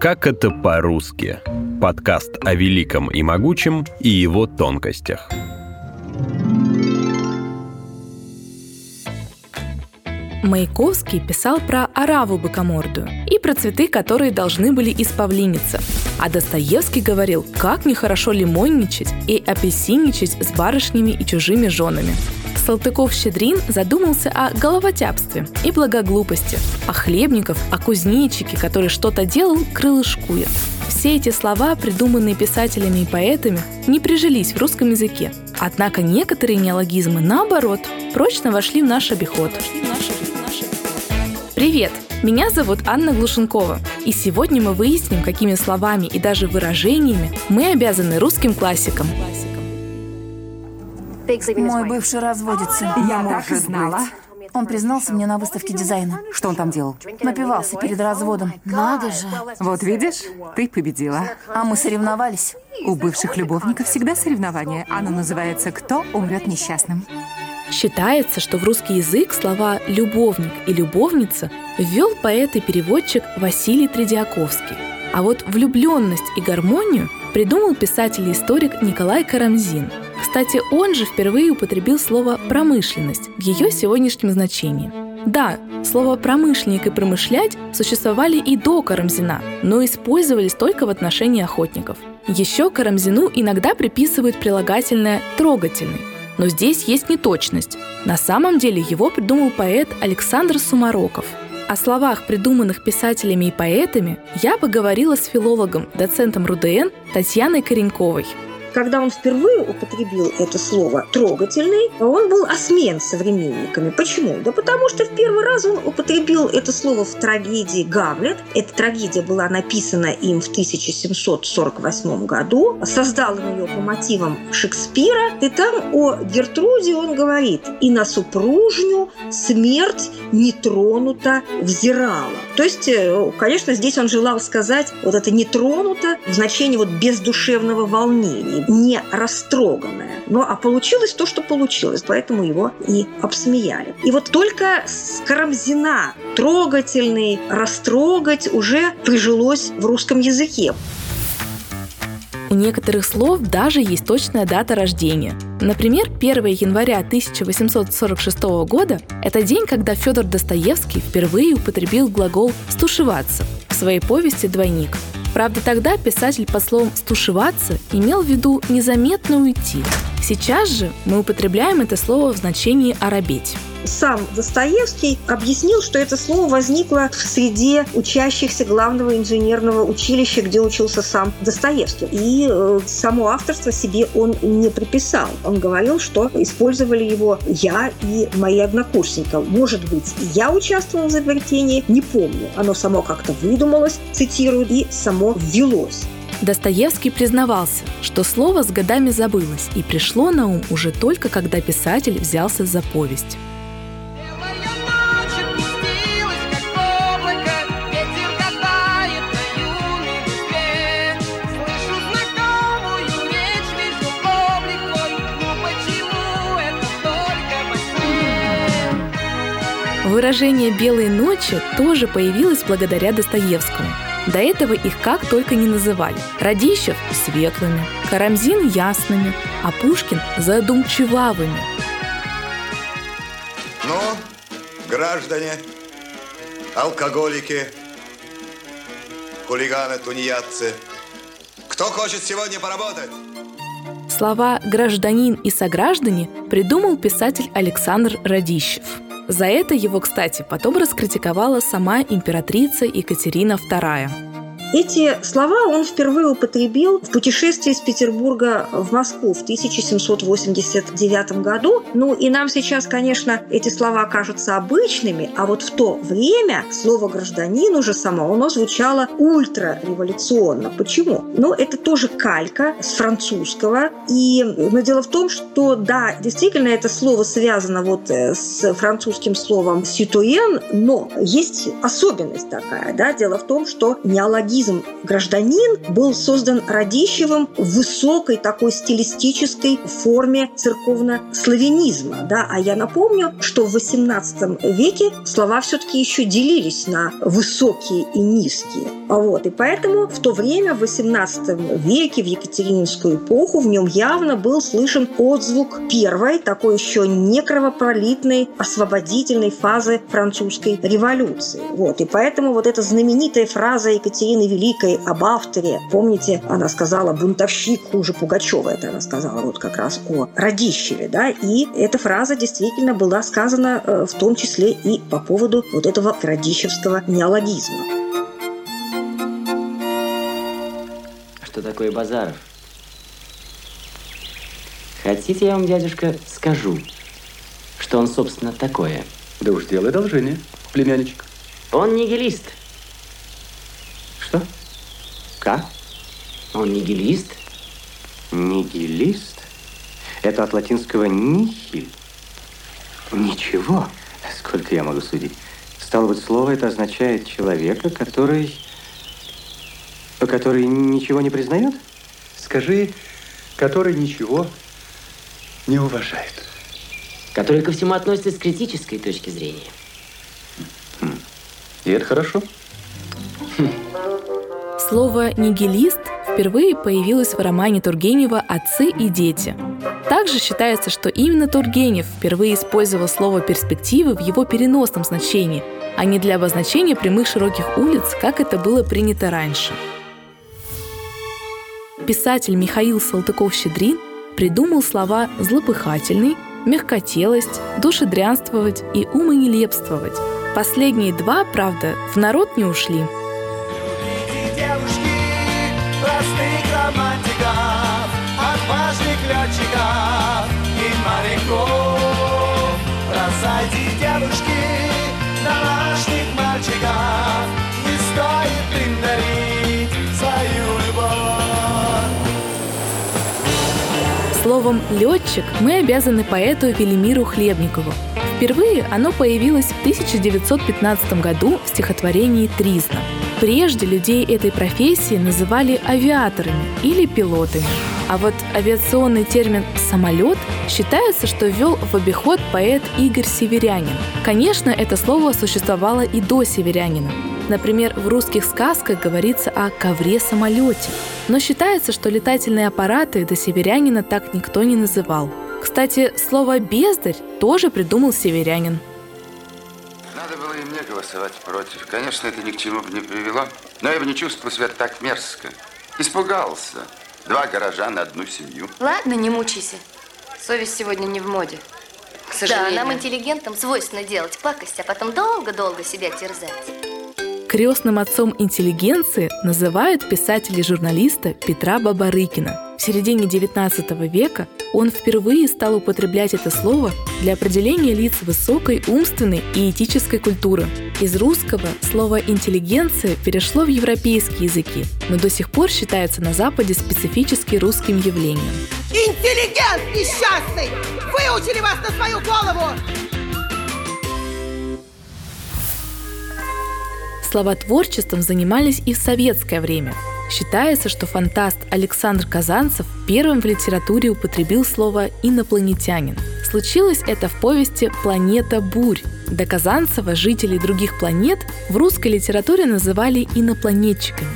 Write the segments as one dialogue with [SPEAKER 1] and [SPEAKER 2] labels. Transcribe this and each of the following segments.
[SPEAKER 1] Как это по-русски? Подкаст о великом и могучем и его тонкостях.
[SPEAKER 2] Маяковский писал про ораву быкомордую и про цветы, которые должны были исповлиниться. А Достоевский говорил, как нехорошо лимонничать и апельсинничать с барышнями и чужими женами. Салтыков-Щедрин задумался о головотяпстве и благоглупости, о хлебников, о кузнечике, который что-то делал, крылышкуя. Все эти слова, придуманные писателями и поэтами, не прижились в русском языке. Однако некоторые неологизмы, наоборот, прочно вошли в наш обиход. Привет! Меня зовут Анна Глушенкова, и сегодня мы выясним, какими словами и даже выражениями мы обязаны русским классикам.
[SPEAKER 3] Мой бывший разводится.
[SPEAKER 4] Я так и знала.
[SPEAKER 3] Он признался мне на выставке дизайна.
[SPEAKER 4] Что он там делал?
[SPEAKER 3] Напивался перед разводом.
[SPEAKER 4] Надо же. Вот видишь, ты победила.
[SPEAKER 3] А мы соревновались.
[SPEAKER 4] У бывших любовников всегда соревнование. Оно называется «Кто умрет несчастным».
[SPEAKER 2] Считается, что в русский язык слова «любовник» и «любовница» ввел поэт и переводчик Василий Тредиаковский. А вот влюбленность и гармонию придумал писатель и историк Николай Карамзин – кстати, он же впервые употребил слово «промышленность» в ее сегодняшнем значении. Да, слово «промышленник» и «промышлять» существовали и до Карамзина, но использовались только в отношении охотников. Еще Карамзину иногда приписывают прилагательное «трогательный», но здесь есть неточность. На самом деле его придумал поэт Александр Сумароков. О словах, придуманных писателями и поэтами, я поговорила с филологом, доцентом РУДН Татьяной Кореньковой –
[SPEAKER 5] когда он впервые употребил это слово «трогательный», он был осмен современниками. Почему? Да потому что в первый раз он употребил это слово в трагедии «Гамлет». Эта трагедия была написана им в 1748 году. Создал он ее по мотивам Шекспира. И там о Гертруде он говорит «И на супружню смерть не тронута взирала». То есть, э, конечно, здесь он желал сказать вот это «не тронуто» в значении вот бездушевного волнения не растроганное. Ну, а получилось то, что получилось, поэтому его и обсмеяли. И вот только с Карамзина трогательный, растрогать уже прижилось в русском языке.
[SPEAKER 2] У некоторых слов даже есть точная дата рождения. Например, 1 января 1846 года – это день, когда Федор Достоевский впервые употребил глагол «стушеваться» в своей повести «Двойник». Правда, тогда писатель по словам «стушеваться» имел в виду незаметно уйти. Сейчас же мы употребляем это слово в значении «оробеть»
[SPEAKER 5] сам Достоевский объяснил, что это слово возникло в среде учащихся главного инженерного училища, где учился сам Достоевский. И э, само авторство себе он не приписал. Он говорил, что использовали его я и мои однокурсники. Может быть, я участвовал в изобретении, не помню. Оно само как-то выдумалось, цитирую, и само ввелось.
[SPEAKER 2] Достоевский признавался, что слово с годами забылось и пришло на ум уже только когда писатель взялся за повесть. Выражение «белые ночи» тоже появилось благодаря Достоевскому. До этого их как только не называли. Радищев – светлыми, Карамзин – ясными, а Пушкин – задумчивавыми.
[SPEAKER 6] Ну, граждане, алкоголики, хулиганы, тунеядцы, кто хочет сегодня поработать?
[SPEAKER 2] Слова «гражданин» и «сограждане» придумал писатель Александр Радищев – за это его, кстати, потом раскритиковала сама императрица Екатерина II.
[SPEAKER 5] Эти слова он впервые употребил в путешествии из Петербурга в Москву в 1789 году. Ну и нам сейчас, конечно, эти слова кажутся обычными, а вот в то время слово «гражданин» уже само оно звучало ультрареволюционно. Почему? Ну, это тоже калька с французского. И, но дело в том, что, да, действительно, это слово связано вот э, с французским словом «ситуен», но есть особенность такая, да, дело в том, что неологизм неологизм «гражданин» был создан Радищевым в высокой такой стилистической форме церковно-славянизма. Да? А я напомню, что в XVIII веке слова все-таки еще делились на высокие и низкие. Вот, и поэтому в то время, в XVIII веке, в Екатерининскую эпоху, в нем явно был слышен отзвук первой, такой еще не кровопролитной, освободительной фазы французской революции. Вот, и поэтому вот эта знаменитая фраза Екатерины Великой об авторе, помните, она сказала «бунтовщик хуже Пугачева», это она сказала вот как раз о Радищеве, да, и эта фраза действительно была сказана э, в том числе и по поводу вот этого радищевского неологизма.
[SPEAKER 7] Что такое Базаров? Хотите, я вам, дядюшка, скажу, что он, собственно, такое?
[SPEAKER 8] Да уж делай одолжение, племянничек.
[SPEAKER 7] Он нигилист. Как? Он нигилист?
[SPEAKER 8] Нигилист? Это от латинского «нихиль». Ничего, сколько я могу судить. Стало быть, слово это означает человека, который... который ничего не признает? Скажи, который ничего не уважает.
[SPEAKER 7] Который ко всему относится с критической точки зрения.
[SPEAKER 8] Хм. И это хорошо.
[SPEAKER 2] Слово «нигилист» впервые появилось в романе Тургенева «Отцы и дети». Также считается, что именно Тургенев впервые использовал слово «перспективы» в его переносном значении, а не для обозначения прямых широких улиц, как это было принято раньше. Писатель Михаил Салтыков-Щедрин придумал слова «злопыхательный», «мягкотелость», «душедрянствовать» и «умонелепствовать». Последние два, правда, в народ не ушли – летчиков и моряков. Бросайте девушки домашних мальчиков, не стоит им дарить свою любовь. Словом «летчик» мы обязаны поэту Велимиру Хлебникову. Впервые оно появилось в 1915 году в стихотворении «Тризна». Прежде людей этой профессии называли авиаторами или пилотами. А вот авиационный термин «самолет» считается, что ввел в обиход поэт Игорь Северянин. Конечно, это слово существовало и до Северянина. Например, в русских сказках говорится о ковре-самолете. Но считается, что летательные аппараты до Северянина так никто не называл. Кстати, слово «бездарь» тоже придумал северянин.
[SPEAKER 9] Голосовать против. Конечно, это ни к чему бы не привело. Но я бы не чувствовал себя так мерзко. Испугался. Два гаража на одну семью.
[SPEAKER 10] Ладно, не мучайся. Совесть сегодня не в моде. К сожалению. Да, нам, интеллигентам, свойственно делать пакость, а потом долго-долго себя терзать.
[SPEAKER 2] Крестным отцом интеллигенции называют писателя-журналиста Петра Бабарыкина – в середине XIX века он впервые стал употреблять это слово для определения лиц высокой умственной и этической культуры. Из русского слово «интеллигенция» перешло в европейские языки, но до сих пор считается на Западе специфически русским явлением.
[SPEAKER 11] Интеллигент несчастный! Выучили вас на свою голову!
[SPEAKER 2] Словотворчеством занимались и в советское время – Считается, что фантаст Александр Казанцев первым в литературе употребил слово «инопланетянин». Случилось это в повести «Планета бурь». До Казанцева жителей других планет в русской литературе называли инопланетчиками.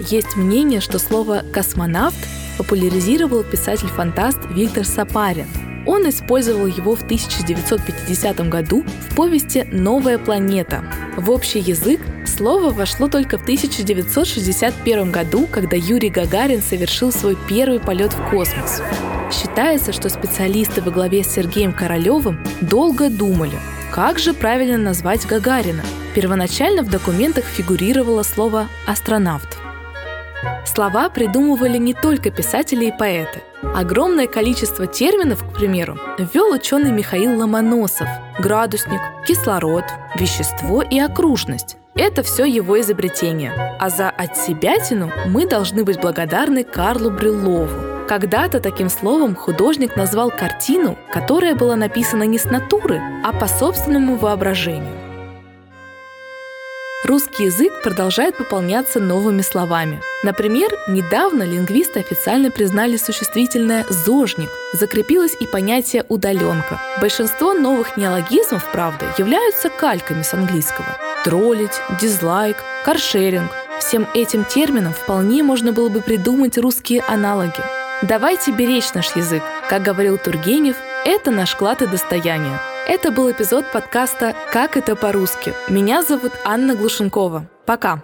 [SPEAKER 2] Есть мнение, что слово «космонавт» популяризировал писатель-фантаст Виктор Сапарин. Он использовал его в 1950 году в повести «Новая планета». В общий язык слово вошло только в 1961 году, когда Юрий Гагарин совершил свой первый полет в космос. Считается, что специалисты во главе с Сергеем Королевым долго думали, как же правильно назвать Гагарина. Первоначально в документах фигурировало слово «астронавт». Слова придумывали не только писатели и поэты. Огромное количество терминов, к примеру, ввел ученый Михаил Ломоносов. Градусник, кислород, вещество и окружность. Это все его изобретение. А за отсебятину мы должны быть благодарны Карлу Брюлову. Когда-то таким словом художник назвал картину, которая была написана не с натуры, а по собственному воображению. русский язык продолжает пополняться новыми словами. Например, недавно лингвисты официально признали существительное «зожник», закрепилось и понятие «удаленка». Большинство новых неологизмов, правда, являются кальками с английского. Троллить, дизлайк, каршеринг – всем этим терминам вполне можно было бы придумать русские аналоги. Давайте беречь наш язык. Как говорил Тургенев, это наш клад и достояние. Это был эпизод подкаста «Как это по-русски». Меня зовут Анна Глушенкова. Пока.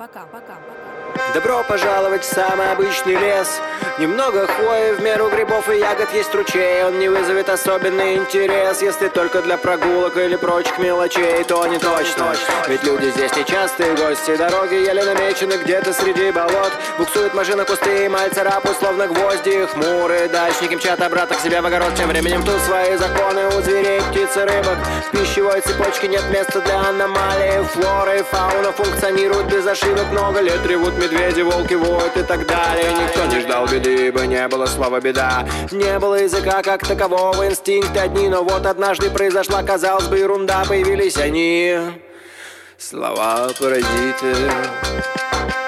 [SPEAKER 12] Добро пожаловать в самый обычный лес Немного хвои, в меру грибов и ягод есть ручей. Он не вызовет особенный интерес Если только для прогулок или прочих мелочей. То не точно, ведь люди здесь нечастые гости. Дороги еле намечены где-то среди болот. Буксует машина кусты, эмаль царапают словно гвозди. Хмурые дачники мчат обратно к себе в огород. Тем временем тут свои законы у зверей, птиц и рыбок. В пищевой цепочке нет места для аномалий. Флора и фауна функционируют без ошибок. Много лет ревут медведи, волки воют и так далее. Никто не ждал беды, ибо не было слова беда Не было языка как такового, инстинкты одни Но вот однажды произошла, казалось бы, ерунда. Появились они, слова-паразиты Слова-паразиты